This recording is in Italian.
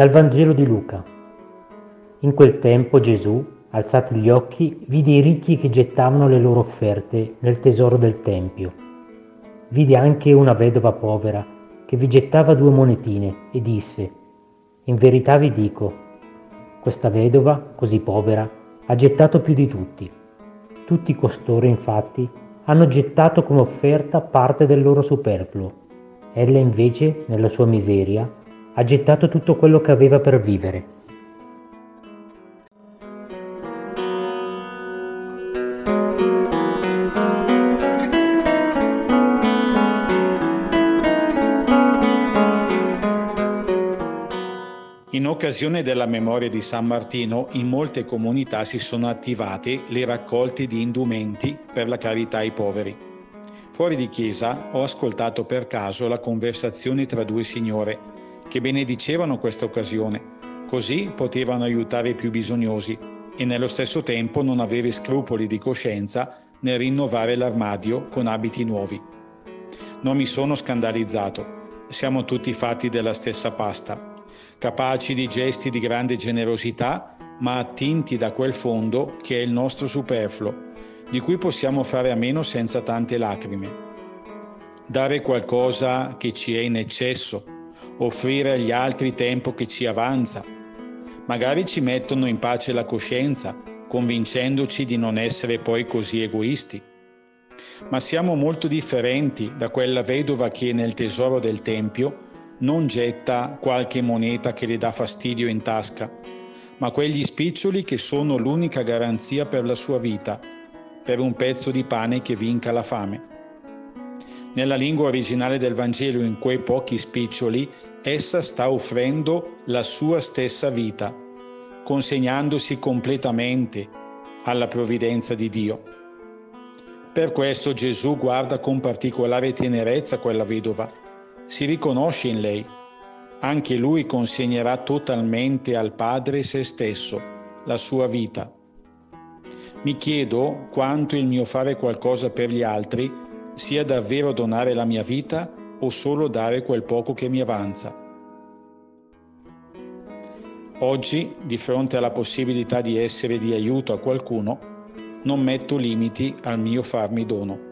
Dal Vangelo di Luca. In quel tempo Gesù, alzati gli occhi, vide i ricchi che gettavano le loro offerte nel tesoro del Tempio. Vide anche una vedova povera che vi gettava due monetine e disse, In verità vi dico, questa vedova, così povera, ha gettato più di tutti. Tutti costoro, infatti, hanno gettato come offerta parte del loro superfluo. Ella invece, nella sua miseria, ha gettato tutto quello che aveva per vivere. In occasione della memoria di San Martino, in molte comunità si sono attivate le raccolte di indumenti per la carità ai poveri. Fuori di chiesa ho ascoltato per caso la conversazione tra due signore che benedicevano questa occasione, così potevano aiutare i più bisognosi e nello stesso tempo non avere scrupoli di coscienza nel rinnovare l'armadio con abiti nuovi. Non mi sono scandalizzato, siamo tutti fatti della stessa pasta capaci di gesti di grande generosità, ma attinti da quel fondo che è il nostro superfluo, di cui possiamo fare a meno senza tante lacrime. Dare qualcosa che ci è in eccesso, offrire agli altri tempo che ci avanza, magari ci mettono in pace la coscienza, convincendoci di non essere poi così egoisti. Ma siamo molto differenti da quella vedova che nel tesoro del Tempio non getta qualche moneta che le dà fastidio in tasca, ma quegli spiccioli che sono l'unica garanzia per la sua vita, per un pezzo di pane che vinca la fame. Nella lingua originale del Vangelo, in quei pochi spiccioli, essa sta offrendo la sua stessa vita, consegnandosi completamente alla provvidenza di Dio. Per questo Gesù guarda con particolare tenerezza quella vedova si riconosce in lei. Anche lui consegnerà totalmente al Padre se stesso, la sua vita. Mi chiedo quanto il mio fare qualcosa per gli altri sia davvero donare la mia vita o solo dare quel poco che mi avanza. Oggi, di fronte alla possibilità di essere di aiuto a qualcuno, non metto limiti al mio farmi dono.